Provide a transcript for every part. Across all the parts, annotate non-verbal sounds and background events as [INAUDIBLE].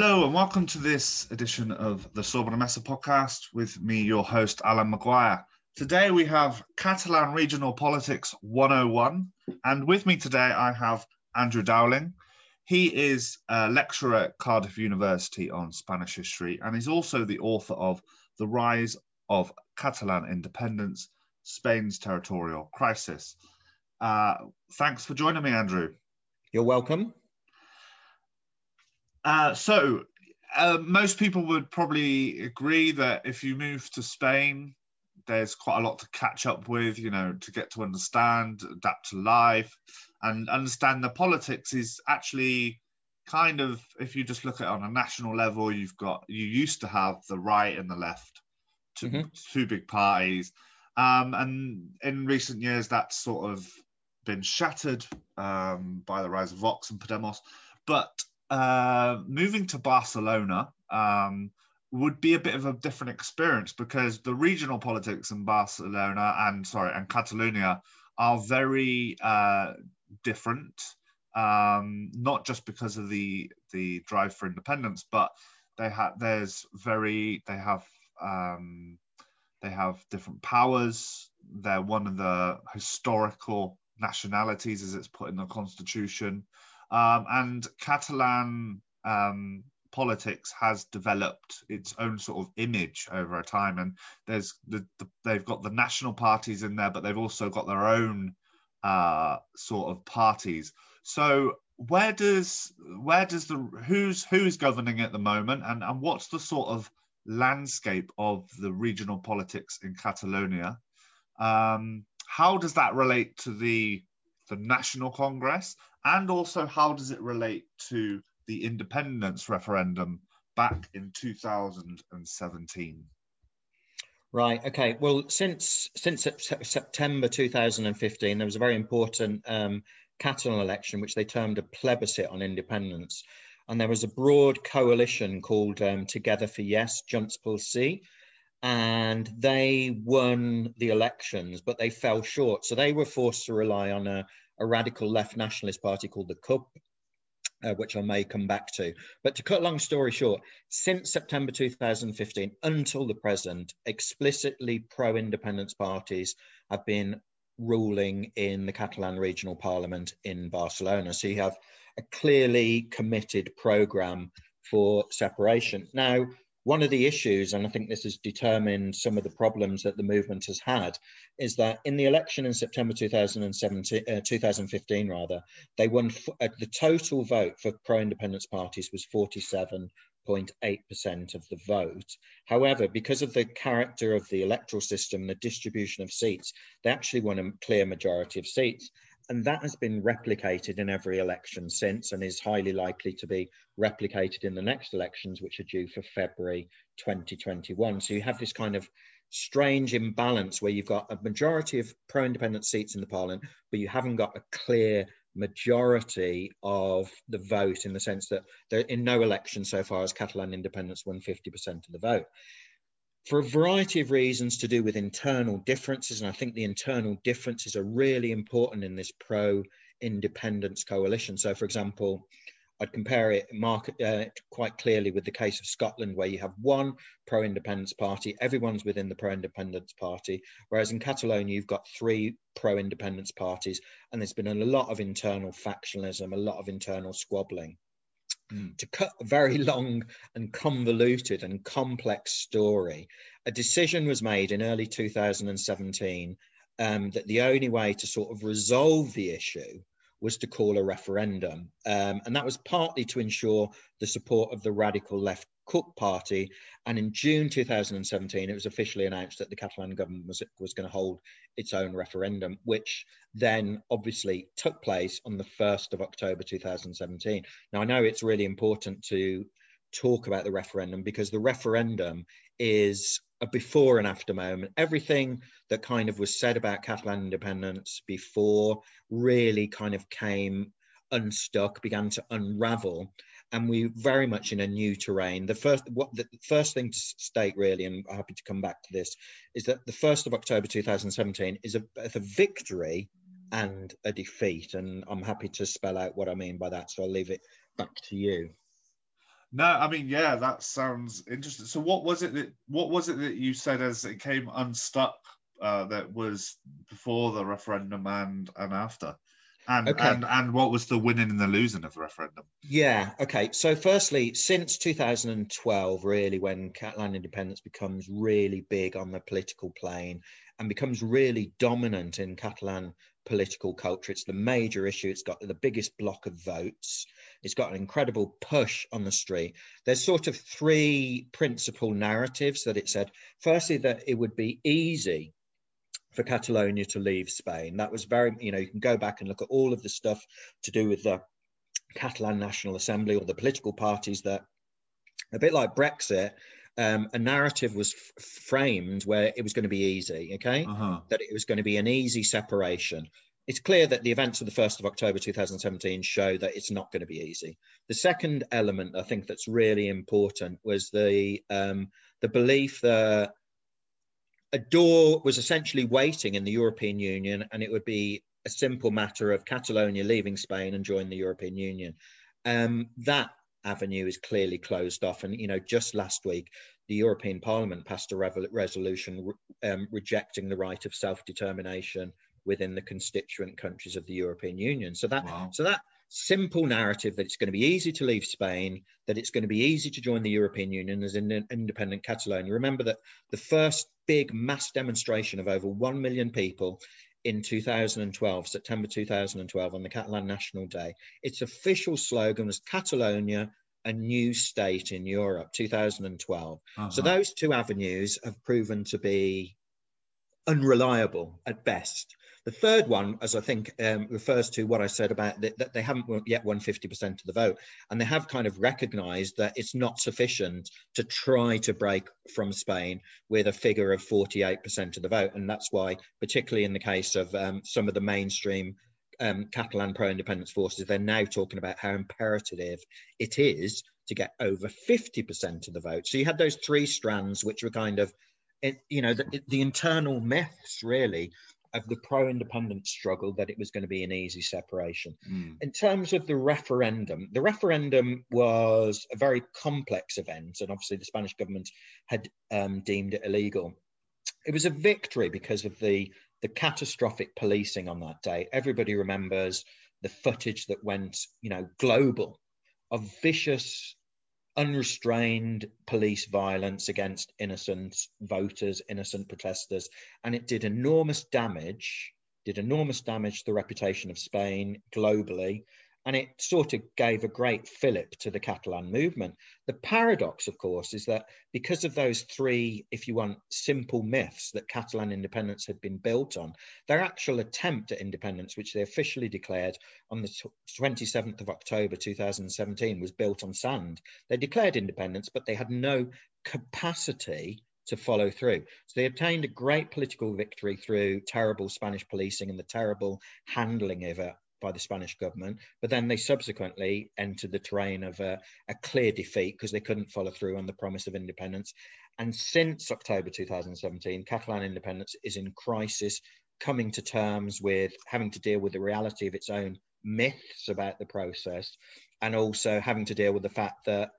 Hello and welcome to this edition of the Sorbonne Messe podcast with me, your host, Alan Maguire. Today we have Catalan Regional Politics 101, and with me today I have Andrew Dowling. He is a lecturer at Cardiff University on Spanish history, and he's also the author of The Rise of Catalan Independence, Spain's Territorial Crisis. Uh, thanks for joining me, Andrew. You're welcome. Uh, so, uh, most people would probably agree that if you move to Spain, there's quite a lot to catch up with, you know, to get to understand, adapt to life, and understand the politics is actually kind of, if you just look at it on a national level, you've got, you used to have the right and the left, two, mm-hmm. two big parties. Um, and in recent years, that's sort of been shattered um, by the rise of Vox and Podemos. But uh, moving to Barcelona um, would be a bit of a different experience because the regional politics in Barcelona and sorry and Catalonia are very uh, different. Um, not just because of the the drive for independence, but they have there's very they have um, they have different powers. They're one of the historical nationalities, as it's put in the constitution. Um, and Catalan um, politics has developed its own sort of image over a time. And there's the, the, they've got the national parties in there, but they've also got their own uh, sort of parties. So where does where does the who's who's governing at the moment, and and what's the sort of landscape of the regional politics in Catalonia? Um, how does that relate to the the National Congress, and also how does it relate to the independence referendum back in 2017? Right. Okay. Well, since since September 2015, there was a very important um, Catalan election, which they termed a plebiscite on independence, and there was a broad coalition called um, Together for Yes, Junts pel Sí, and they won the elections, but they fell short. So they were forced to rely on a, a radical left nationalist party called the CUP, uh, which I may come back to. But to cut a long story short, since September 2015 until the present, explicitly pro independence parties have been ruling in the Catalan Regional Parliament in Barcelona. So you have a clearly committed program for separation. Now, one of the issues, and I think this has determined some of the problems that the movement has had, is that in the election in September 2017, uh, 2015, rather, they won uh, the total vote for pro-independence parties was 47.8% of the vote. However, because of the character of the electoral system, the distribution of seats, they actually won a clear majority of seats. And that has been replicated in every election since and is highly likely to be replicated in the next elections, which are due for February 2021. So you have this kind of strange imbalance where you've got a majority of pro independent seats in the parliament, but you haven't got a clear majority of the vote in the sense that in no election so far has Catalan independence won 50% of the vote for a variety of reasons to do with internal differences. And I think the internal differences are really important in this pro independence coalition. So, for example, I'd compare it uh, quite clearly with the case of Scotland, where you have one pro independence party, everyone's within the pro independence party, whereas in Catalonia, you've got three pro independence parties, and there's been a lot of internal factionalism, a lot of internal squabbling. Mm. To cut a very [LAUGHS] long and convoluted and complex story, a decision was made in early 2017 um, that the only way to sort of resolve the issue was to call a referendum. Um, and that was partly to ensure the support of the radical left CUP party. And in June 2017, it was officially announced that the Catalan government was, was going to hold its own referendum, which then obviously took place on the 1st of October 2017. Now, I know it's really important to talk about the referendum because the referendum is a before and after moment. Everything that kind of was said about Catalan independence before really kind of came unstuck, began to unravel and we very much in a new terrain. The first, what the first thing to state really, and I'm happy to come back to this, is that the first of October 2017 is a, a victory and a defeat, and I'm happy to spell out what I mean by that. So I'll leave it back to you. No, I mean, yeah, that sounds interesting. So, what was it that what was it that you said as it came unstuck uh, that was before the referendum and and after? And, okay. and and what was the winning and the losing of the referendum? Yeah. Okay. So, firstly, since 2012, really, when Catalan independence becomes really big on the political plane and becomes really dominant in Catalan political culture. It's the major issue. It's got the biggest block of votes. It's got an incredible push on the street. There's sort of three principal narratives that it said. Firstly, that it would be easy for Catalonia to leave Spain. That was very, you know, you can go back and look at all of the stuff to do with the Catalan National Assembly or the political parties that, a bit like Brexit, um, a narrative was f- framed where it was going to be easy, okay? Uh-huh. That it was going to be an easy separation. It's clear that the events of the 1st of October 2017 show that it's not going to be easy. The second element I think that's really important was the, um, the belief that a door was essentially waiting in the European Union and it would be a simple matter of Catalonia leaving Spain and joining the European Union. Um, that avenue is clearly closed off. And, you know, just last week, the European Parliament passed a resolution um, rejecting the right of self-determination within the constituent countries of the European Union. So that, wow. so that simple narrative that it's going to be easy to leave Spain, that it's going to be easy to join the European Union as an independent Catalonia. Remember that the first big mass demonstration of over 1 million people in 2012, September 2012, on the Catalan National Day. Its official slogan was Catalonia, a new state in Europe, 2012. Uh-huh. So those two avenues have proven to be unreliable at best. The third one, as I think, um, refers to what I said about that they haven't yet won 50% of the vote. And they have kind of recognized that it's not sufficient to try to break from Spain with a figure of 48% of the vote. And that's why, particularly in the case of um, some of the mainstream um, Catalan pro independence forces, they're now talking about how imperative it is to get over 50% of the vote. So you had those three strands, which were kind of, you know, the, the internal myths really of the pro independence struggle that it was going to be an easy separation. Mm. In terms of the referendum, the referendum was a very complex event, and obviously the Spanish government had um, deemed it illegal. It was a victory because of the, the catastrophic policing on that day. Everybody remembers the footage that went, you know, global of vicious unrestrained police violence against innocent voters, innocent protesters, and it did enormous damage, did enormous damage to the reputation of Spain globally, and it sort of gave a great fillip to the Catalan movement. The paradox, of course, is that because of those three, if you want, simple myths that Catalan independence had been built on, their actual attempt at independence, which they officially declared on the 27th of October 2017, was built on sand. They declared independence, but they had no capacity to follow through. So they obtained a great political victory through terrible Spanish policing and the terrible handling of it by the Spanish government, but then they subsequently entered the terrain of a, a clear defeat because they couldn't follow through on the promise of independence. And since October 2017, Catalan independence is in crisis, coming to terms with having to deal with the reality of its own myths about the process, and also having to deal with the fact that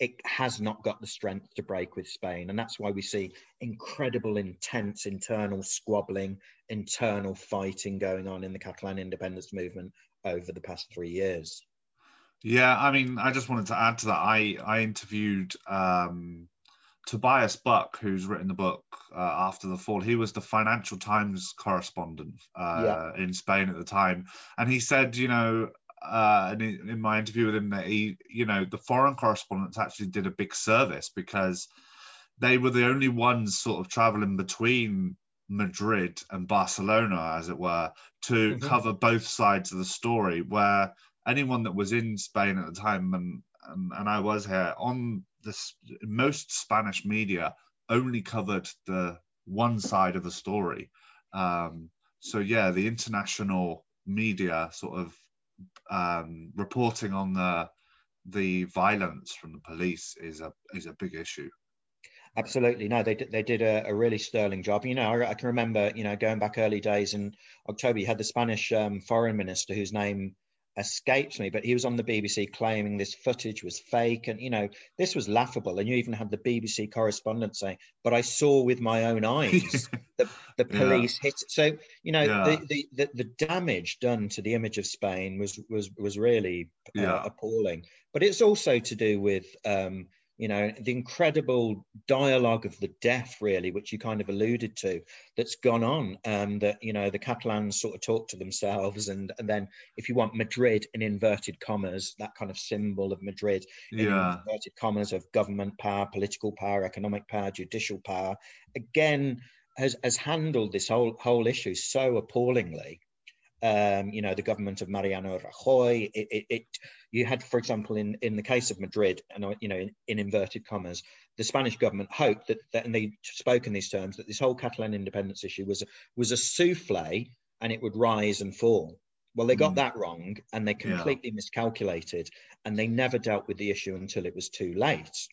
it has not got the strength to break with Spain. And that's why we see incredible, intense internal squabbling, internal fighting going on in the Catalan independence movement over the past three years. Yeah, I mean, I just wanted to add to that. I, I interviewed um, Tobias Buck, who's written the book uh, After the Fall. He was the Financial Times correspondent uh, yeah. in Spain at the time. And he said, you know, uh, and in, in, my interview with him that he, you know, the foreign correspondents actually did a big service because they were the only ones sort of traveling between Madrid and Barcelona, as it were, to mm-hmm. cover both sides of the story. Where anyone that was in Spain at the time, and and, and I was here on this, most Spanish media only covered the one side of the story. Um, so yeah, the international media sort of um, reporting on the the violence from the police is a is a big issue. Absolutely, no, they they did a, a really sterling job. You know, I, I, can remember, you know, going back early days in October, you had the Spanish um, foreign minister whose name escapes me, but he was on the BBC claiming this footage was fake. And, you know, this was laughable. And you even had the BBC correspondent saying, but I saw with my own eyes [LAUGHS] the, the police yeah. hit. So, you know, yeah. the, the, the, the, damage done to the image of Spain was, was, was really uh, yeah. appalling. But it's also to do with, um, you know the incredible dialogue of the deaf really which you kind of alluded to that's gone on um that you know the catalans sort of talk to themselves and and then if you want madrid in inverted commas that kind of symbol of madrid yeah. in inverted commas of government power political power economic power judicial power again has has handled this whole whole issue so appallingly um, you know, the government of Mariano Rajoy. It, it, it, you had, for example, in, in the case of Madrid, and you know, in, in inverted commas, the Spanish government hoped that, that, and they spoke in these terms, that this whole Catalan independence issue was was a souffle and it would rise and fall. Well, they got mm. that wrong, and they completely yeah. miscalculated, and they never dealt with the issue until it was too late.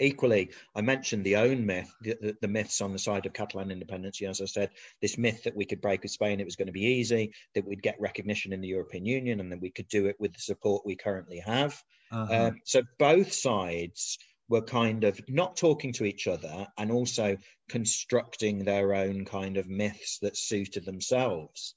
Equally, I mentioned the own myth, the, the, myths on the side of Catalan independence. As I said, this myth that we could break with Spain, it was going to be easy, that we'd get recognition in the European Union, and that we could do it with the support we currently have. Uh-huh. Um, so both sides were kind of not talking to each other and also constructing their own kind of myths that suited themselves.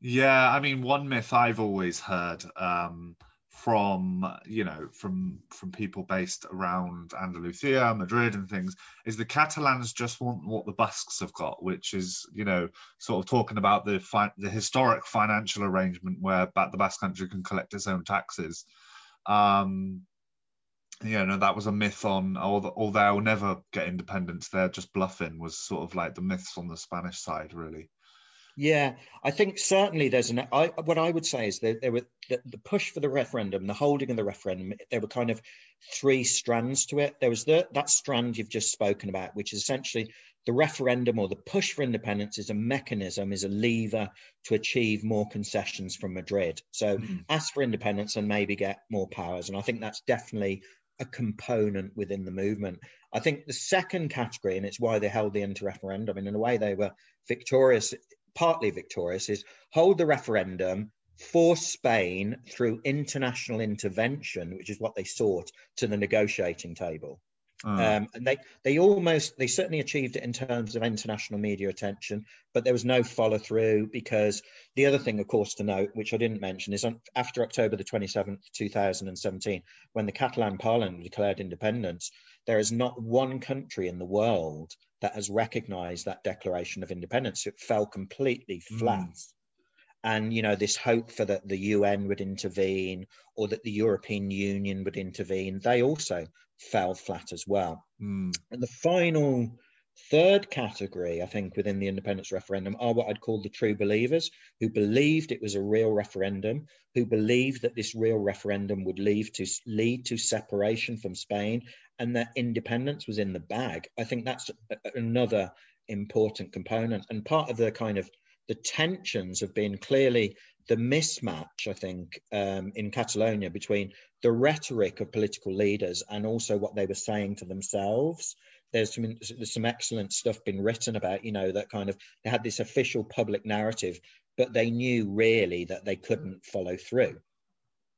Yeah, I mean, one myth I've always heard. Um, from you know from from people based around Andalusia, Madrid, and things is the Catalans just want what the Basques have got, which is you know sort of talking about the fi- the historic financial arrangement where the Basque country can collect its own taxes. Um, yeah, no, that was a myth on, although they'll never get independence, they're just bluffing, was sort of like the myths on the Spanish side, really. Yeah, I think certainly there's an. I, what I would say is that there were the, the, push for the referendum, the holding of the referendum. There were kind of three strands to it. There was the, that strand you've just spoken about, which is essentially the referendum or the push for independence is a mechanism, is a lever to achieve more concessions from Madrid. So mm-hmm. ask for independence and maybe get more powers. And I think that's definitely a component within the movement. I think the second category, and it's why they held the inter referendum, and in a way they were victorious partly victorious, is hold the referendum, force Spain through international intervention, which is what they sought, to the negotiating table. Oh. Um, and they they almost they certainly achieved it in terms of international media attention, but there was no follow through because the other thing, of course, to note, which I didn't mention, is on, after October the twenty seventh, two thousand and seventeen, when the Catalan Parliament declared independence, there is not one country in the world that has recognized that Declaration of Independence. It fell completely hmm. flat. Mm. And you know this hope for that the UN would intervene or that the European Union would intervene, they also fell flat as well. Mm. And the final third category, I think, within the independence referendum are what I'd call the true believers who believed it was a real referendum, who believed that this real referendum would lead to lead to separation from Spain and that independence was in the bag. I think that's another important component. And part of the kind of the tensions have been clearly the mismatch, I think, um, in Catalonia between the rhetoric of political leaders and also what they were saying to themselves. There's some there's some excellent stuff been written about, you know, that kind of they had this official public narrative, but they knew really that they couldn't follow through.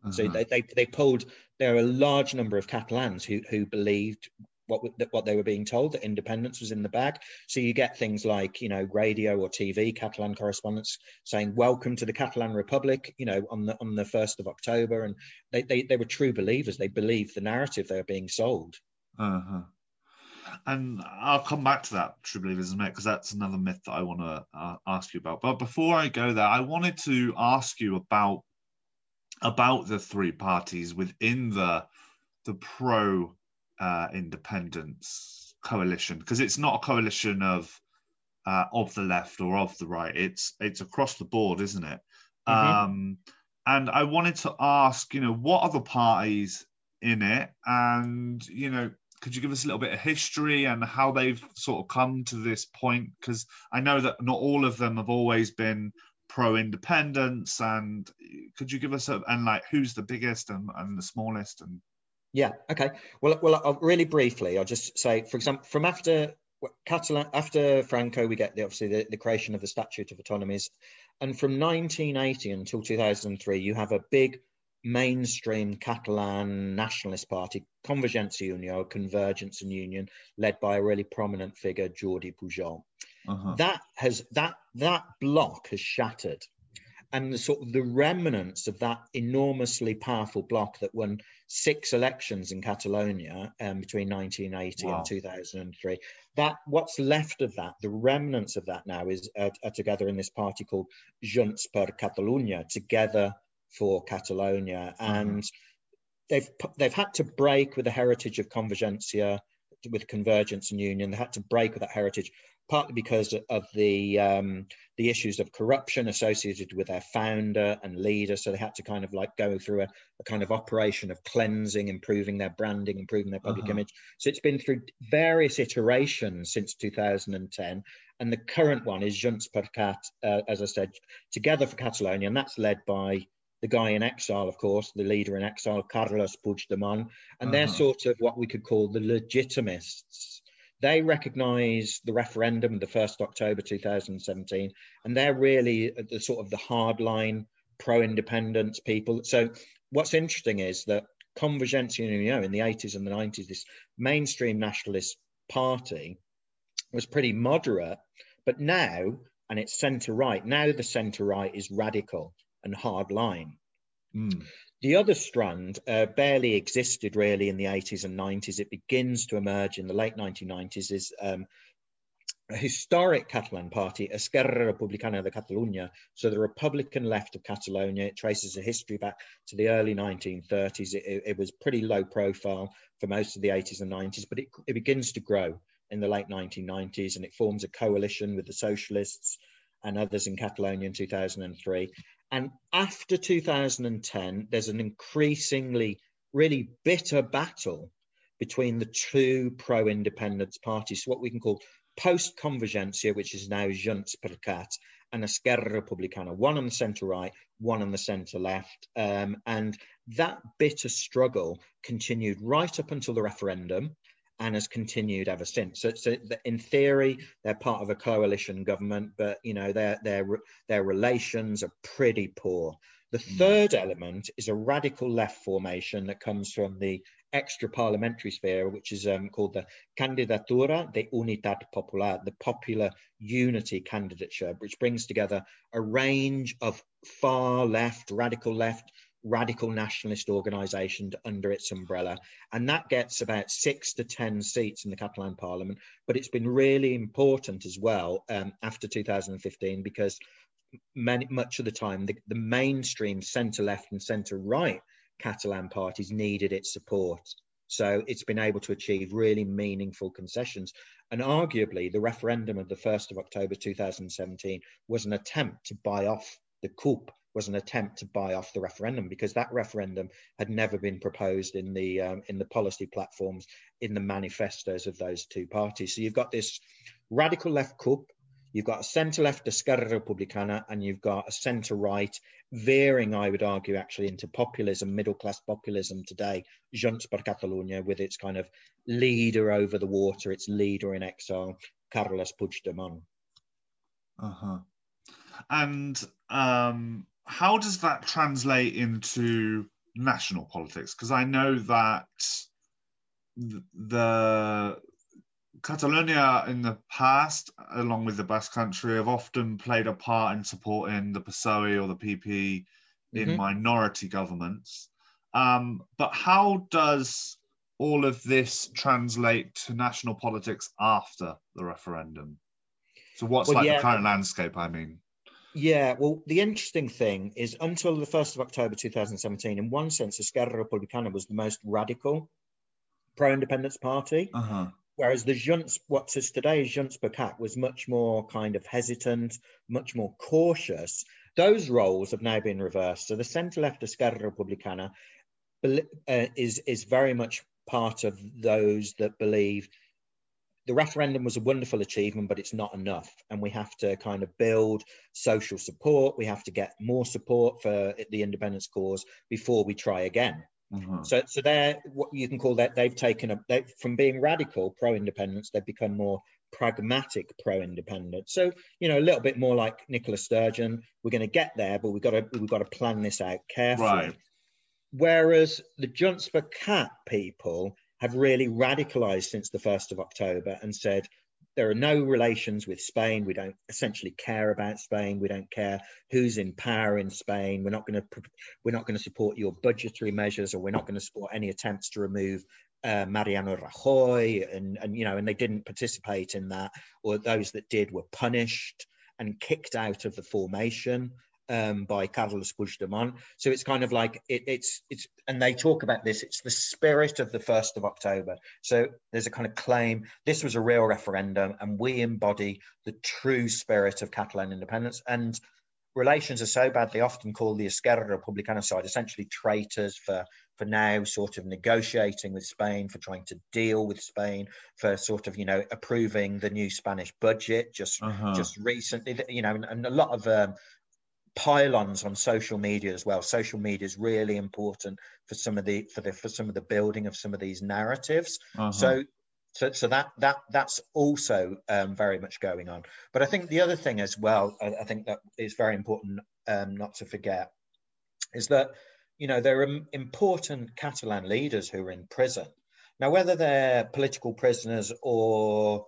Uh-huh. So they, they, they pulled, there are a large number of Catalans who, who believed what, what they were being told, that independence was in the bag. So you get things like, you know, radio or TV, Catalan correspondents saying, welcome to the Catalan Republic, you know, on the, on the 1st of October. And they, they, they were true believers. They believed the narrative they were being sold. Uh-huh. And I'll come back to that true believers because that's another myth that I want to uh, ask you about. But before I go there, I wanted to ask you about about the three parties within the the pro uh, independence coalition because it's not a coalition of uh, of the left or of the right. It's it's across the board, isn't it? Mm-hmm. Um, and I wanted to ask, you know, what are the parties in it, and you know, could you give us a little bit of history and how they've sort of come to this point? Because I know that not all of them have always been pro independence and could you give us a and like who's the biggest and, and the smallest and yeah okay. Well well I'll, really briefly i'll just say for example from after Catalan after Franco, we get the, obviously the, the creation of the Statute of Autonomies, and from 1980 until 2003, you have a big mainstream Catalan nationalist party, Convergència Unió, Convergence and Union, led by a really prominent figure, Jordi Pujol. Uh-huh. That has that that block has shattered, and the sort of the remnants of that enormously powerful block that won six elections in Catalonia um, between 1980 wow. and 2003. That what's left of that, the remnants of that now, is uh, are together in this party called Junts per Catalunya, together for Catalonia, mm-hmm. and they've they've had to break with the heritage of Convergencia, with Convergence and Union. They had to break with that heritage partly because of the um, the issues of corruption associated with their founder and leader. So they had to kind of like go through a, a kind of operation of cleansing, improving their branding, improving their public uh-huh. image. So it's been through various iterations since 2010. And the current one is Junts per Cat, uh, as I said, Together for Catalonia, and that's led by the guy in exile, of course, the leader in exile, Carles Puigdemont, and uh-huh. they're sort of what we could call the legitimists. They recognise the referendum of the 1st October 2017, and they're really the sort of the hardline pro-independence people. So what's interesting is that Convergència i Unió in the 80s and the 90s, this mainstream nationalist party was pretty moderate, but now, and it's centre right, now the centre right is radical and hard line. Mm. The other strand uh, barely existed really in the 80s and 90s. It begins to emerge in the late 1990s. Is um, a historic Catalan party, Esquerra Republicana de Catalunya, so the Republican left of Catalonia. It traces a history back to the early 1930s. It, it was pretty low profile for most of the 80s and 90s, but it, it begins to grow in the late 1990s and it forms a coalition with the socialists and others in Catalonia in 2003. And after 2010, there's an increasingly really bitter battle between the two pro independence parties, what we can call post Convergencia, which is now Junts per Cat, and Esquerra Republicana, one on the centre right, one on the centre left. Um, and that bitter struggle continued right up until the referendum and has continued ever since. So, so in theory, they're part of a coalition government, but you know their their their relations are pretty poor. The hmm. third element is a radical left formation that comes from the extra parliamentary sphere, which is um, called the Candidatura de Unitat Popular, the Popular Unity Candidature, which brings together a range of far left, radical left, radical nationalist organisation under its umbrella. And that gets about six to 10 seats in the Catalan parliament. But it's been really important as well um, after 2015 because many, much of the time the, the mainstream centre left and centre right Catalan parties needed its support. So it's been able to achieve really meaningful concessions. And arguably, the referendum of the 1st of October 2017 was an attempt to buy off the CUP was an attempt to buy off the referendum because that referendum had never been proposed in the um, in the policy platforms in the manifestos of those two parties. So you've got this radical left CUP, you've got a centre left Esquerra Republicana, and you've got a centre right veering, I would argue, actually into populism, middle class populism today, Junts per Catalunya, with its kind of leader over the water, its leader in exile, Carles Puigdemont. Uh huh. And um, how does that translate into national politics? Because I know that the Catalonia in the past, along with the Basque Country, have often played a part in supporting the PSOE or the PP in mm-hmm. minority governments. Um, but how does all of this translate to national politics after the referendum? So, what's well, like yeah. the current landscape? I mean, yeah, well, the interesting thing is until the 1st of October 2017, in one sense, Esquerra Republicana was the most radical pro independence party. Uh-huh. Whereas the Junts, what is today Junts per Cat, was much more kind of hesitant, much more cautious. Those roles have now been reversed. So the centre left Esquerra Republicana uh, is, is very much part of those that believe the referendum was a wonderful achievement, but it's not enough. And we have to kind of build social support. We have to get more support for the independence cause before we try again. Mm-hmm. So, so they're what you can call that. They've taken a they, from being radical pro-independence, they've become more pragmatic pro-independence. So, you know, a little bit more like Nicola Sturgeon. We're going to get there, but we've got to we've got to plan this out carefully. Right. Whereas the Junts for Cat people have really radicalized since the 1st of October and said there are no relations with Spain. We don't essentially care about Spain. We don't care who's in power in Spain. We're not going to we're not going to support your budgetary measures, or we're not going to support any attempts to remove uh, Mariano Rajoy, and and you know, and they didn't participate in that, or those that did were punished and kicked out of the formation um, by Carlos Puigdemont. So it's kind of like it, it's it's and they talk about this. It's the spirit of the first of October. So there's a kind of claim this was a real referendum, and we embody the true spirit of Catalan independence. And relations are so bad they often call the Esquerra Republicana side essentially traitors for for now sort of negotiating with Spain, for trying to deal with Spain, for sort of you know approving the new Spanish budget just uh-huh. just recently. You know, and, and a lot of um, pylons on social media as well. Social media is really important for some of the for the for some of the building of some of these narratives. Uh-huh. So so, so that that that's also um, very much going on. But I think the other thing as well, I, I think that is very important um, not to forget, is that you know there are important Catalan leaders who are in prison. Now, whether they're political prisoners or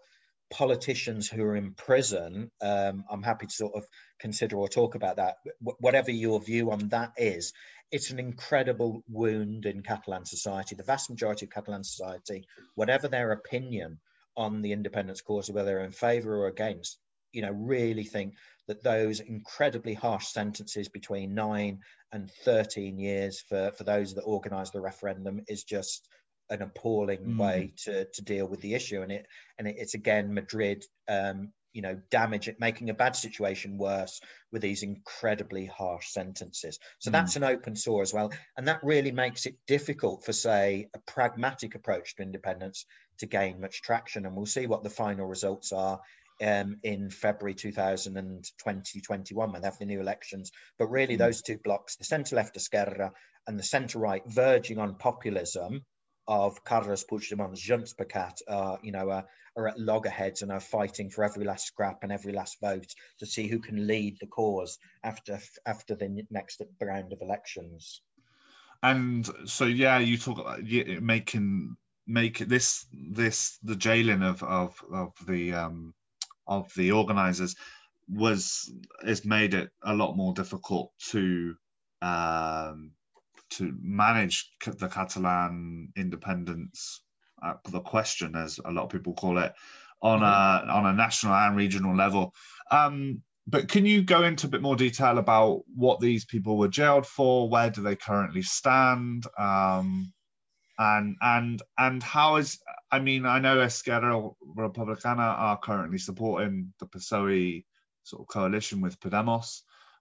politicians who are in prison, um, I'm happy to sort of consider or talk about that. whatever your view on that is, it's an incredible wound in Catalan society. The vast majority of Catalan society, whatever their opinion on the independence cause, whether they're in favour or against, you know, really think that those incredibly harsh sentences between nine and 13 years for, for those that organised the referendum is just an appalling mm. way to, to deal with the issue. And it and it, it's again Madrid, um, you know, damage it, making a bad situation worse with these incredibly harsh sentences. So mm. that's an open sore as well, and that really makes it difficult for, say, a pragmatic approach to independence to gain much traction. And we'll see what the final results are um, in February 2021 when they have the new elections. But really, mm. those two blocks, the centre left Esquerra and the centre right, verging on populism, of Carlos Puigdemont's Junts per Cat are, you know, are, are at loggerheads and are fighting for every last scrap and every last vote to see who can lead the cause after after the next round of elections. And so, yeah, you talk about making make this this the jailing of of of the um of the organizers was has made it a lot more difficult to um to manage the Catalan independence, uh, the question, as a lot of people call it, on mm-hmm. a on a national and regional level. Um, but can you go into a bit more detail about what these people were jailed for? Where do they currently stand? Um, and and and how is I mean I know Esquerra Republicana are currently supporting the PSOE sort of coalition with Podemos.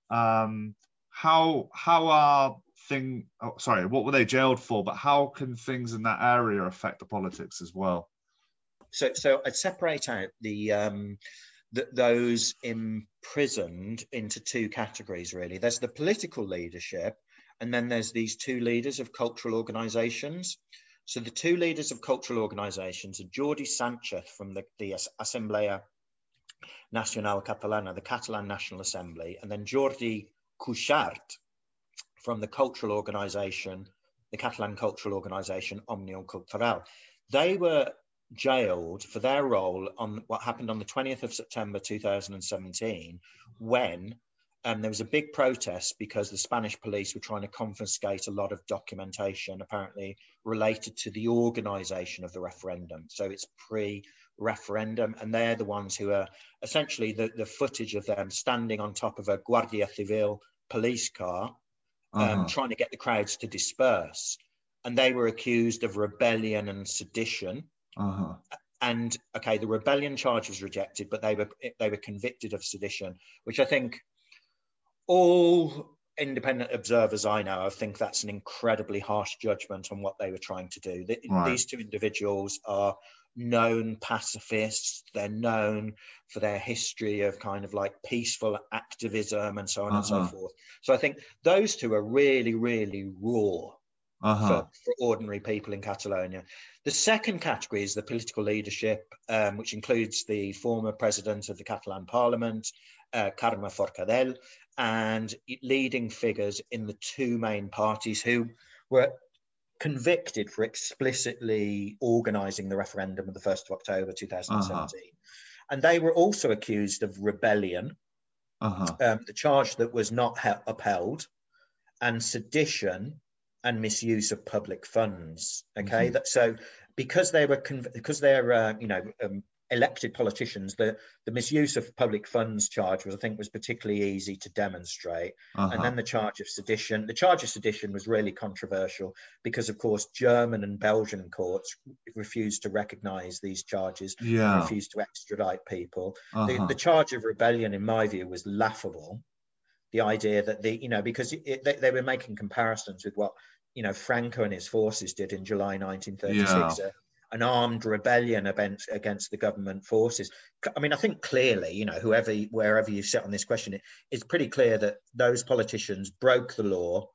Um, how how are thing oh, sorry what were they jailed for? But how can things in that area affect the politics as well? So so i'd separate out the um the, those imprisoned into two categories really. There's the political leadership and then there's these two leaders of cultural organizations. So the two leaders of cultural organizations are jordi sanchez from the, the assemblea nacional catalana the catalan national assembly and then jordi cuixart from the cultural organisation, the Catalan cultural organisation Òmnium Cultural. They were jailed for their role on what happened on the 20th of September 2017 when um, there was a big protest because the Spanish police were trying to confiscate a lot of documentation, apparently related to the organisation of the referendum. So it's pre referendum, and they're the ones who are essentially the, the footage of them standing on top of a Guardia Civil police car um, uh-huh. trying to get the crowds to disperse. And they were accused of rebellion and sedition. Uh-huh. And okay, the rebellion charge was rejected, but they were they were convicted of sedition, which I think all independent observers I know, I think that's an incredibly harsh judgment on what they were trying to do. The, right. These two individuals are known pacifists. They're known for their history of kind of like peaceful activism and so on uh-huh. and so uh-huh. forth. So I think those two are really, really raw. uh-huh. for, for, ordinary people in Catalonia. The second category is the political leadership, um, which includes the former president of the Catalan Parliament, uh, Carme Forcadell, and leading figures in the two main parties who were convicted for explicitly organising the referendum of the 1st of October 2017. Uh-huh. And they were also accused of rebellion, uh-huh. um, the charge that was not he- upheld, and sedition and misuse of public funds. Okay, mm-hmm. that so because they were conv- because they're uh, you know um, elected politicians, the, the misuse of public funds charge was, I think, was particularly easy to demonstrate. Uh-huh. And then the charge of sedition. The charge of sedition was really controversial because, of course, German and Belgian courts refused to recognise these charges, yeah. refused to extradite people. Uh-huh. The, the, charge of rebellion, in my view, was laughable. The idea that the, you know, because it, they, they were making comparisons with what you know Franco and his forces did in July 1936. Yeah an armed rebellion against against the government forces. I mean, I think clearly, you know, whoever wherever you sit on this question, it's pretty clear that those politicians broke the law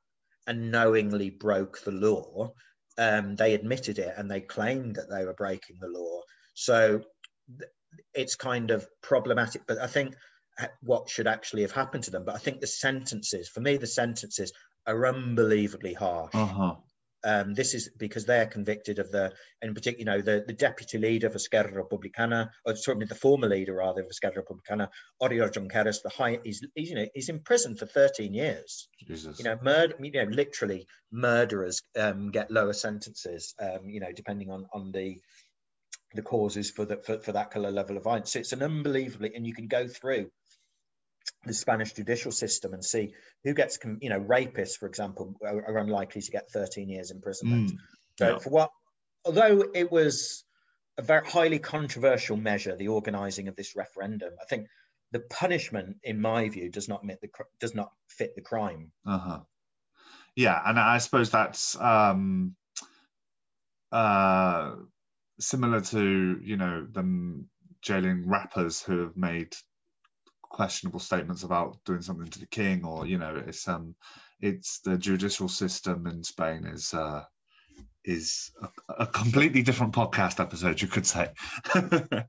and knowingly broke the law. Um, they admitted it and they claimed that they were breaking the law. So it's kind of problematic. But I think what should actually have happened to them. But I think the sentences, for me, the sentences are unbelievably harsh. Uh-huh. Um, this is because they're convicted of the, in particular, you know, the, the deputy leader of Esquerra Republicana, or certainly the former leader rather of Esquerra Republicana, Oriol Junqueras, the high, he's, he's, you know, he's in prison for 13 years. Jesus. You know, murder, you know, literally murderers um, get lower sentences, um, you know, depending on on the the causes for the for, for that kind of level of violence. So it's an unbelievably, and you can go through the Spanish judicial system and see who gets, you know, rapists, for example, are, are unlikely to get 13 years imprisonment. Mm, so yeah. for what, although it was a very highly controversial measure, the organising of this referendum, I think the punishment, in my view, does not fit the does not fit the crime. Uh-huh. Yeah, and I suppose that's um, uh, similar to you know them jailing rappers who have made questionable statements about doing something to the king or you know it's um it's the judicial system in spain is uh is a, a completely different podcast episode you could say. [LAUGHS]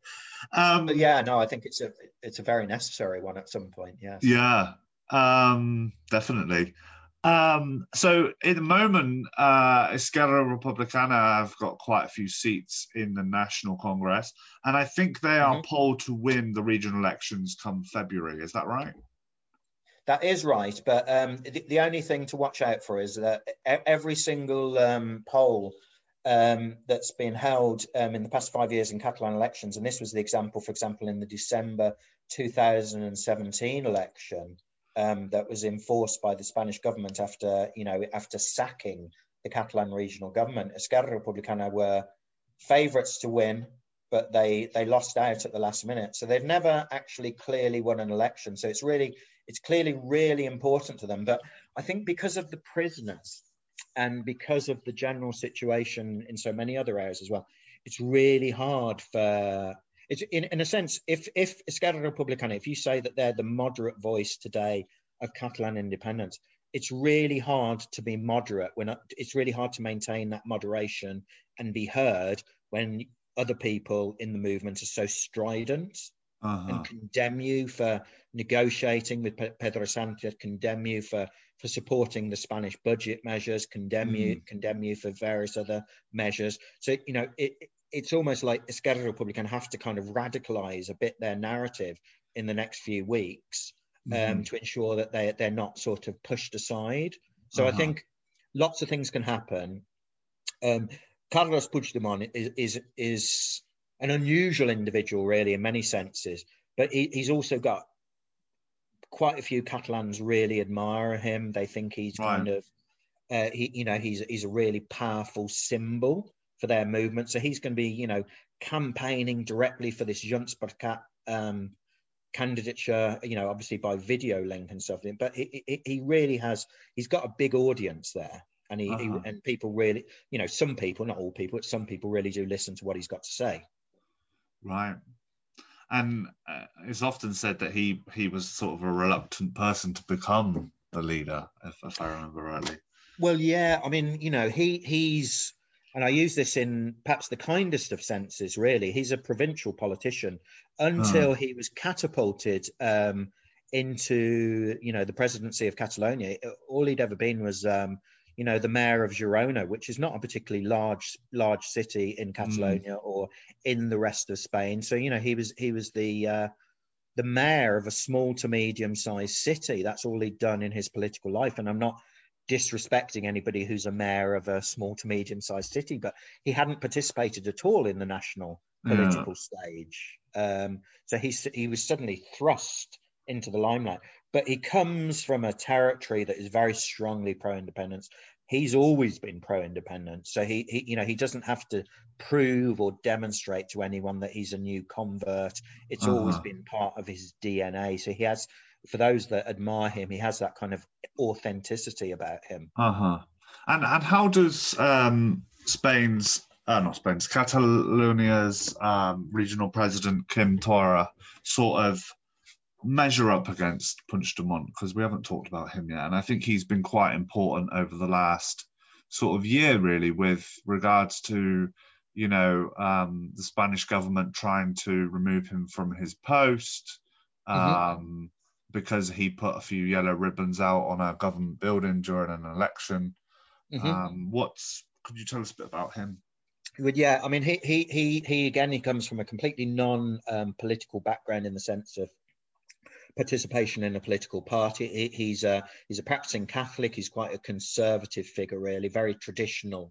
Um yeah no i think it's a it's a very necessary one at some point yes. Yeah um definitely um, so at the moment, uh, Esquerra Republicana have got quite a few seats in the National Congress, and I think they are mm-hmm. polled to win the regional elections come February. Is that right? That is right, but um, the, the, only thing to watch out for is that every single um, poll um, that's been held um, in the past five years in Catalan elections, and this was the example, for example, in the December 2017 election, um, that was enforced by the Spanish government after, you know, after sacking the Catalan regional government. Esquerra Republicana were favourites to win, but they they lost out at the last minute. So they've never actually clearly won an election. So it's really it's clearly really important to them. But I think because of the prisoners and because of the general situation in so many other areas as well, it's really hard for it's in, in a sense, if if Esquerra Republicana, if you say that they're the moderate voice today of Catalan independence, it's really hard to be moderate when it's really hard to maintain that moderation and be heard when other people in the movement are so strident uh-huh. and condemn you for negotiating with Pedro Sanchez, condemn you for for supporting the Spanish budget measures, condemn mm. you, condemn you for various other measures. So you know, it, it's almost like Esquerra Republican have to kind of radicalize a bit their narrative in the next few weeks um, mm-hmm. to ensure that they, they're not sort of pushed aside. So uh-huh. I think lots of things can happen. Um, Carlos Puigdemont is, is, is an unusual individual, really, in many senses, but he, he's also got quite a few Catalans really admire him. They think he's right. kind of, uh, he, you know, he's he's a really powerful symbol for their movement. So he's going to be, you know, campaigning directly for this Junts per um, candidature, you know, obviously by video link and stuff. But he, he, he really has, he's got a big audience there. And he, uh-huh. he, and people really, you know, some people, not all people, but some people really do listen to what he's got to say. Right. And uh, it's often said that he he was sort of a reluctant person to become the leader, if, if I remember rightly. Well, yeah. I mean, you know, he he's, and I use this in perhaps the kindest of senses. Really, he's a provincial politician until he was catapulted um, into, you know, the presidency of Catalonia. All he'd ever been was, um, you know, the mayor of Girona, which is not a particularly large large city in Catalonia mm. or in the rest of Spain. So, you know, he was he was the uh, the mayor of a small to medium sized city. That's all he'd done in his political life. And I'm not disrespecting anybody who's a mayor of a small to medium sized city, but he hadn't participated at all in the national political yeah. stage. Um, so he, he was suddenly thrust into the limelight. But he comes from a territory that is very strongly pro independence. He's always been pro independence. So he, he, you know, he doesn't have to prove or demonstrate to anyone that he's a new convert. It's uh-huh. always been part of his DNA. So he has for those that admire him, he has that kind of authenticity about him. Uh huh. And and how does um, Spain's uh, not Spain's Catalonia's um, regional president Quim Torra sort of measure up against Puigdemont because we haven't talked about him yet, and I think he's been quite important over the last sort of year, really, with regards to you know um, the Spanish government trying to remove him from his post. Mm-hmm. Um, because he put a few yellow ribbons out on a government building during an election. Mm-hmm. Um, what's could you tell us a bit about him? Well, yeah, I mean, he he he he again, he comes from a completely non-political um, background in the sense of participation in a political party. He, he's a he's a practicing Catholic. He's quite a conservative figure, really, very traditional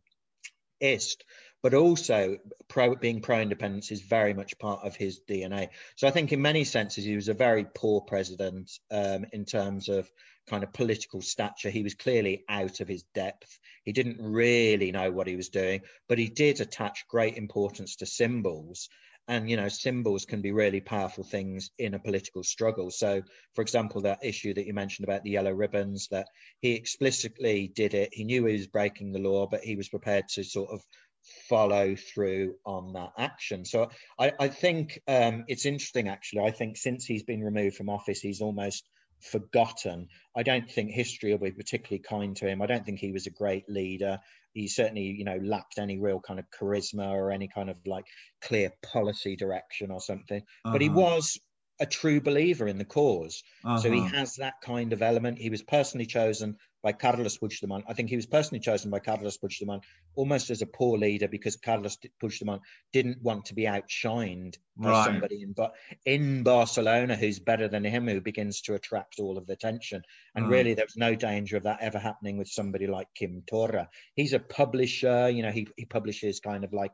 ist, but also pro, being pro-independence is very much part of his DNA. So I think in many senses he was a very poor president um, in terms of kind of political stature. He was clearly out of his depth. He didn't really know what he was doing, but he did attach great importance to symbols. And you know, symbols can be really powerful things in a political struggle. So, for example, that issue that you mentioned about the yellow ribbons, that he explicitly did it. He knew he was breaking the law, but he was prepared to sort of follow through on that action. So I, I think um, it's interesting, actually. I think since he's been removed from office, he's almost forgotten. I don't think history will be particularly kind to him. I don't think he was a great leader. He certainly, you know, lacked any real kind of charisma or any kind of like clear policy direction or something. Uh-huh. But he uh-huh. was a true believer in the cause. Uh-huh. So he uh-huh. has that kind of element. He was personally chosen by Carles Puigdemont. I think he was personally chosen by Carles Puigdemont almost as a poor leader because Carles Puigdemont didn't want to be outshined by right. somebody in, but in Barcelona who's better than him, who begins to attract all of the attention. And mm. really, there was no danger of that ever happening with somebody like Quim Torra. He's a publisher, you know, he, he publishes kind of like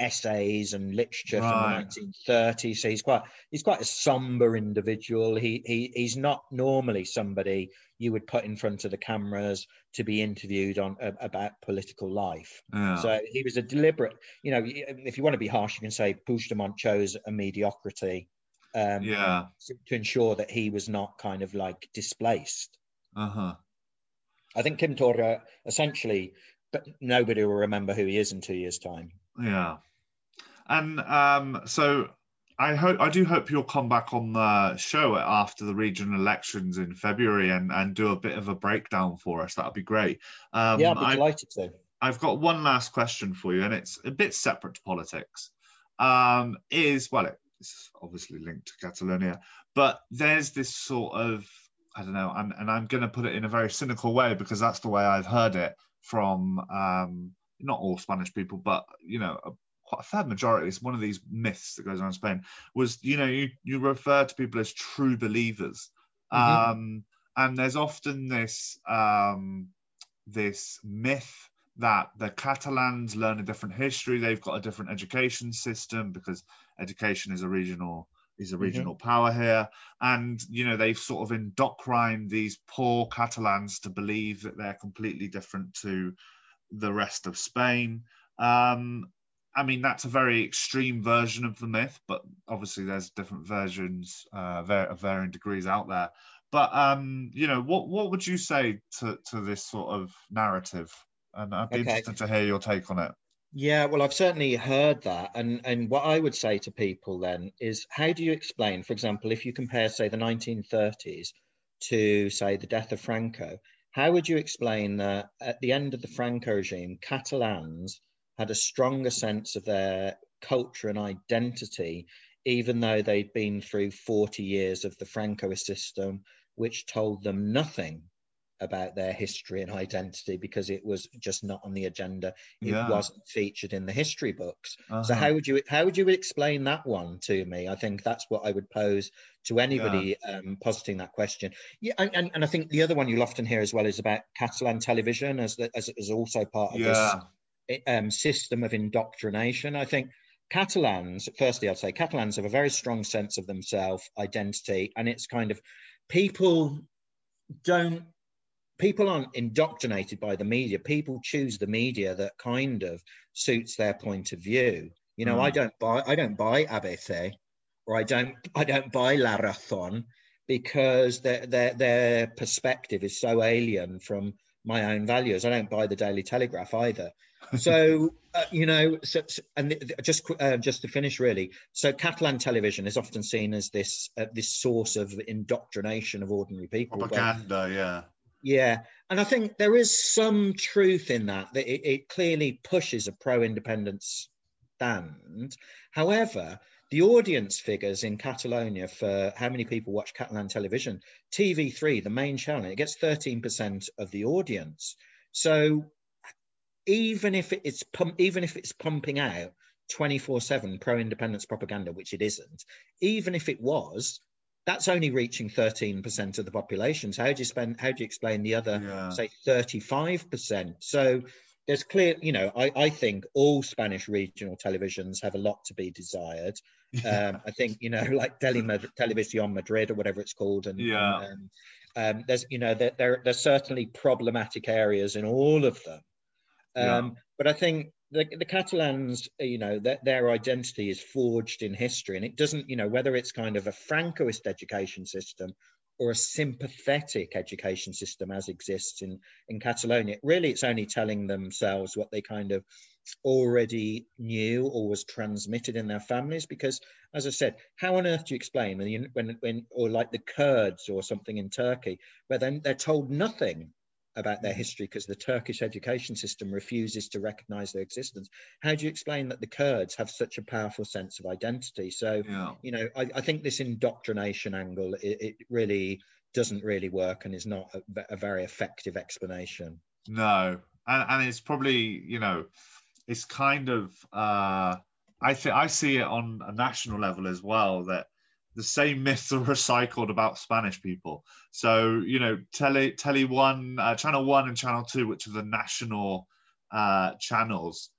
essays and literature right. from the 1930s. So he's quite he's quite a somber individual. He he he's not normally somebody you would put in front of the cameras to be interviewed on uh, about political life. So he was a deliberate. You know, if you want to be harsh, you can say Puigdemont chose a mediocrity. Um, yeah. To ensure that he was not kind of like displaced. Uh huh. I think Quim Torra essentially, but nobody will remember who he is in two years' time. Yeah. And um, so I hope I do hope you'll come back on the show after the regional elections in February and, and do a bit of a breakdown for us. That'd be great. Um, yeah, I'd be delighted to. I've got one last question for you, and it's a bit separate to politics. Um, is well, it's obviously linked to Catalonia, but there's this sort of I don't know, and, and I'm going to put it in a very cynical way because that's the way I've heard it from um, not all Spanish people, but you know, quite a fair majority, it's one of these myths that goes around Spain, was, you know, you, you refer to people as true believers. Mm-hmm. Um, and there's often this um, this myth that the Catalans learn a different history, they've got a different education system because education is a regional is a mm-hmm. regional mm-hmm. power here. And, you know, they've sort of indoctrined these poor Catalans to believe that they're completely different to the rest of Spain. Um, I mean, that's a very extreme version of the myth, but obviously there's different versions uh, of varying degrees out there. But um, you know, what what would you say to to this sort of narrative? And I'd be okay. interested to hear your take on it. Yeah, well, I've certainly heard that, and and what I would say to people then is, how do you explain, for example, if you compare, say, the 1930s to say the death of Franco, How would you explain that at the end of the Franco regime, Catalans had a stronger sense of their culture and identity, even though they'd been through 40 years of the Francoist system, which told them nothing about their history and identity because it was just not on the agenda. It Yeah. wasn't featured in the history books. So Uh-huh. how would you how would you explain that one to me? I think that's what I would pose to anybody um, positing that question. Yeah, and, and, and I think the other one you'll often hear as well is about Catalan television as the, as, as also part of Yeah. this um, system of indoctrination. I think Catalans, firstly, I'd say Catalans have a very strong sense of themselves, identity, and it's kind of people don't people aren't indoctrinated by the media. People choose the media that kind of suits their point of view. You know, I Mm. don't buy I don't buy ABC or I don't I don't buy La Razón because their their their perspective is so alien from my own values. I don't buy the Daily Telegraph either. So uh, you know, so, so- and just uh, just to finish, really. So Catalan television is often seen as this uh, this source of indoctrination of ordinary people. but- Propaganda, yeah. yeah, and I think there is some truth in that. That it, it clearly pushes a pro-independence stand. However, the audience figures in Catalonia for how many people watch Catalan television, TV3, the main channel, it gets 13% of the audience. So even if it's pump, even if it's pumping out 24/7 pro-independence propaganda, which it isn't, even if it was, that's only reaching 13% of the population. So how do you spend how do you explain the other Yeah. say 35%? So there's clear, you know, I, I think all Spanish regional televisions have a lot to be desired. [LAUGHS] Um, I think, you know, like Tele Televisión Madrid or whatever it's called. And, Yeah. and, um, um, there's, you know, there, there, there's certainly problematic areas in all of them. Yeah. Um, But I think the, the Catalans, uh, you know, their, their identity is forged in history, and it doesn't, you know, whether it's kind of a Francoist education system or a sympathetic education system as exists in in Catalonia. Really, it's only telling themselves what they kind of already knew or was transmitted in their families. Because, as I said, how on earth do you explain when when when or like the Kurds or something in Turkey, where then they're told nothing about their history because the Turkish education system refuses to recognize their existence. How do you explain that the Kurds have such a powerful sense of identity? So, yeah. you know, I, I think this indoctrination angle, it, it really doesn't really work and is not a, a very effective explanation. No, and and it's probably you know, it's kind of uh, I think I see it on a national level as well that the same myths are [LAUGHS] recycled about Spanish people. So you know, Tele Tele One, uh, Channel One, and Channel Two, which are the national uh, channels,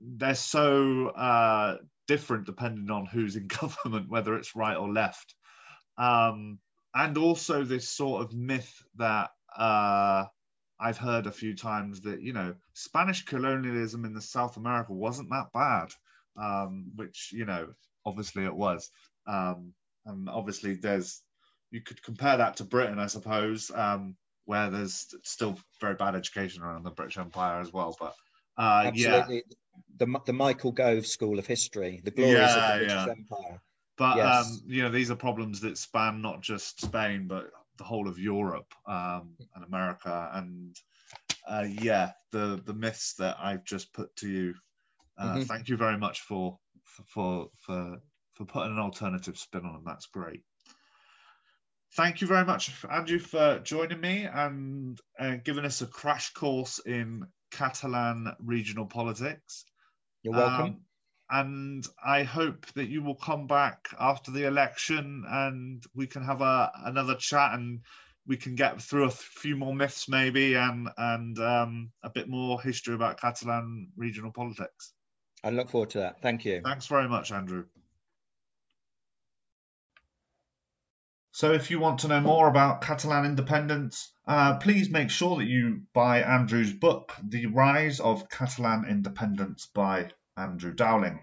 they're so uh, different depending on who's in [LAUGHS] government, whether it's right or left. Um, and also this sort of myth that uh, I've heard a few times that you know Spanish colonialism in the South America wasn't that bad, um, which you know obviously it was, um, and obviously there's you could compare that to Britain, I suppose, um, where there's still very bad education around the British Empire as well. But uh, yeah, The, the Michael Gove School of History, the glories Yeah, of the British yeah. Empire. but Yes. um, you know these are problems that span not just Spain but the whole of Europe um, and America and uh, yeah the the myths that I've just put to you. Uh, Mhm. Thank you very much for for for for putting an alternative spin on them. That's great. Thank you very much, Andrew, for joining me and uh, giving us a crash course in Catalan regional politics. You're welcome. Um, and I hope that you will come back after the election and we can have a another chat and we can get through a few more myths maybe and and um, a bit more history about Catalan regional politics. I look forward to that. Thank you. Thanks very much, Andrew. So, if you want to know more about Catalan independence, uh, please make sure that you buy Andrew's book, The Rise of Catalan Independence by Andrew Dowling.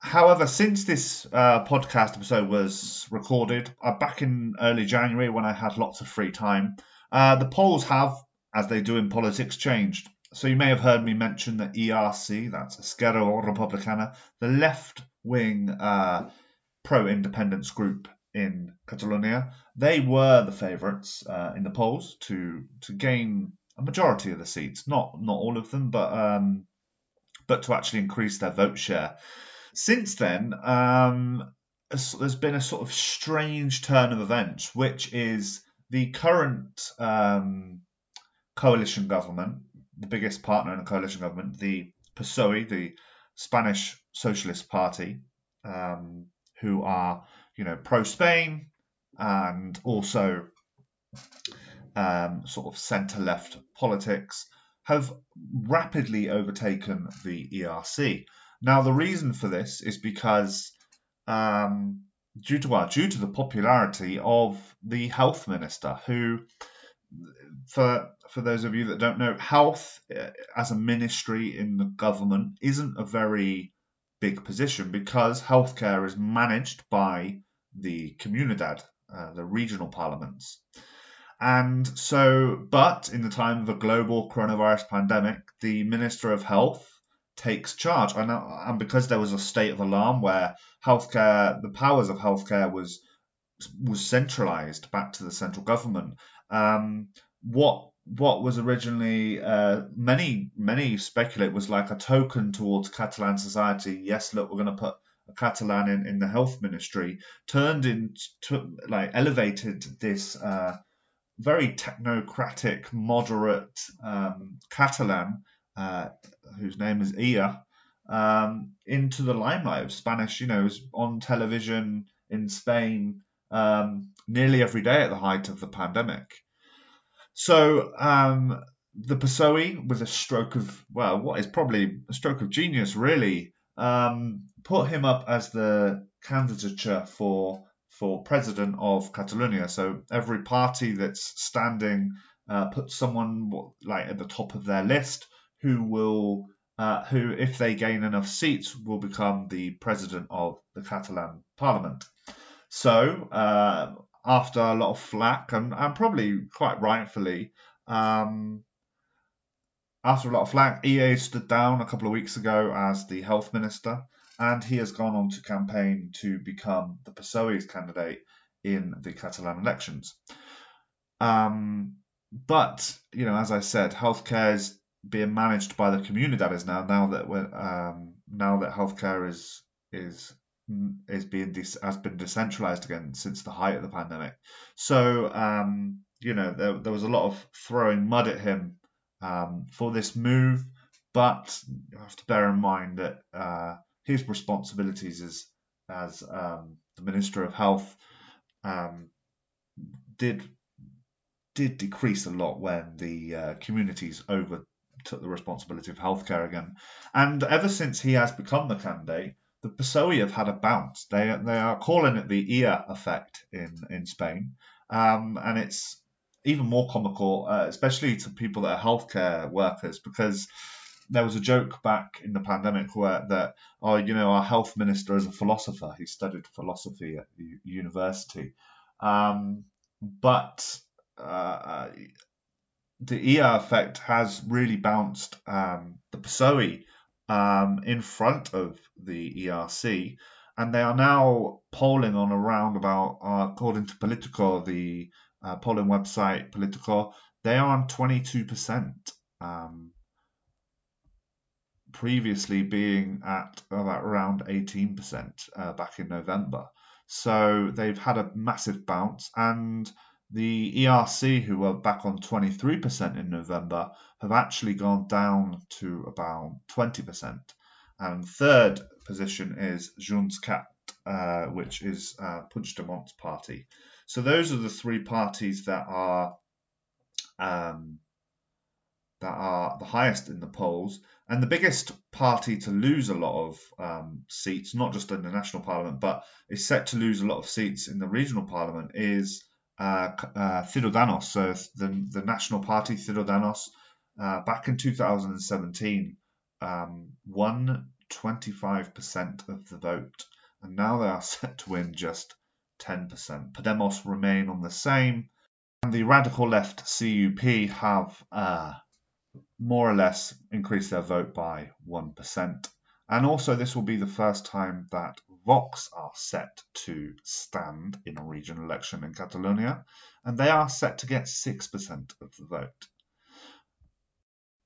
However, since this uh, podcast episode was recorded uh, back in early January when I had lots of free time, uh, the polls have, as they do in politics, changed. So you may have heard me mention the ERC, that's Esquerra Republicana, the left wing uh, pro independence group in Catalonia. They were the favourites uh, in the polls to to gain a majority of the seats, not not all of them, but um, but to actually increase their vote share. Since then, um, there's been a sort of strange turn of events, which is the current um, coalition government, the biggest partner in the coalition government, the PSOE, the Spanish Socialist Party, um, who are you know pro Spain and also um, sort of centre left politics, have rapidly overtaken the ERC. Now the reason for this is because um, due to what? Due to the popularity of the health minister, who, for for those of you that don't know, health uh, as a ministry in the government isn't a very big position because healthcare is managed by the comunidad, uh, the regional parliaments. And so, but in the time of a global coronavirus pandemic, the Minister of Health takes charge. And, and because there was a state of alarm where healthcare, the powers of healthcare was was centralized back to the central government. Um, what what was originally uh, many many speculate was like a token towards Catalan society. Yes, look, we're going to put a Catalan in, in the health ministry. Turned into like elevated this uh, very technocratic, moderate um, Catalan, uh, whose name is Illa, um, into the limelight of Spanish. You know, was on television in Spain um, nearly every day at the height of the pandemic. So um, the PSOE, with a stroke of well, what is probably a stroke of genius, really, um, put him up as the candidature for for president of Catalonia. So every party that's standing uh, puts someone like at the top of their list who will, uh, who if they gain enough seats, will become the president of the Catalan Parliament. So uh, after a lot of flack and, and probably quite rightfully. Um, after a lot of flack, Illa stood down a couple of weeks ago as the health minister and he has gone on to campaign to become the PSOE's candidate in the Catalan elections. Um, but you know, as I said, healthcare is being managed by the comunidades now. Now that we're, um, now that healthcare is is is being de- has been decentralized again since the height of the pandemic. So um, you know, there, there was a lot of throwing mud at him um, for this move, but you have to bear in mind that. Uh, his responsibilities as as um, the Minister of Health um, did did decrease a lot when the uh, communities overtook the responsibility of healthcare again. And ever since he has become the candidate, the PSOE have had a bounce. They they are calling it the Illa effect in in Spain, um, and it's even more comical, uh, especially to people that are healthcare workers, because there was a joke back in the pandemic where that oh you know our health minister is a philosopher. He studied philosophy at university. Um, but uh, the Illa effect has really bounced um, the PSOE um, in front of the ERC and they are now polling on around about uh, according to Politico the uh, polling website Politico they are on 22% um, previously being at about around 18% uh, back in November. So they've had a massive bounce, and the ERC, who were back on 23% in November, have actually gone down to about 20%. And third position is JxCat, uh, which is uh, Puigdemont's party. So those are the three parties that are um, that are the highest in the polls. And the biggest party to lose a lot of um, seats, not just in the national parliament, but is set to lose a lot of seats in the regional parliament, is uh, uh, Ciudadanos. So the, the national party, Ciudadanos, uh, back in 2017, um, won 25% of the vote. And now they are [LAUGHS] set to win just 10%. Podemos remain on the same. And the radical left CUP have uh, more or less increased their vote by 1%. And also, this will be the first time that Vox are set to stand in a regional election in Catalonia, and they are set to get 6% of the vote.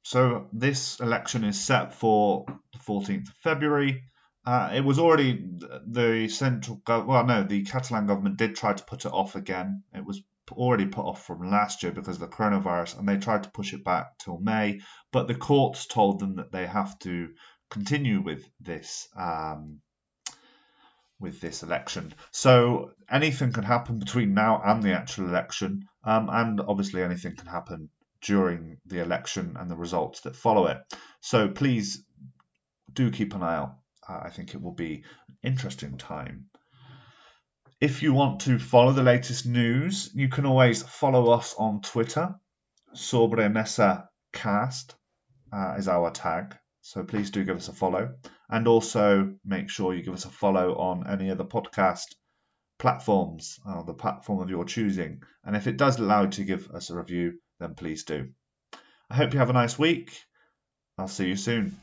So this election is set for the 14th of February. Uh, it was already the central, well, no, the Catalan government did try to put it off again. It was already put off from last year because of the coronavirus, and they tried to push it back till May. But the courts told them that they have to continue with this um, with this election. So anything can happen between now and the actual election, um, and obviously anything can happen during the election and the results that follow it. So please do keep an eye out. Uh, I think it will be an interesting time. If you want to follow the latest news, you can always follow us on Twitter. Sobre Sobremesa Cast uh, is our tag. So please do give us a follow. And also make sure you give us a follow on any of the podcast platforms, uh, the platform of your choosing. And if it does allow you to give us a review, then please do. I hope you have a nice week. I'll see you soon.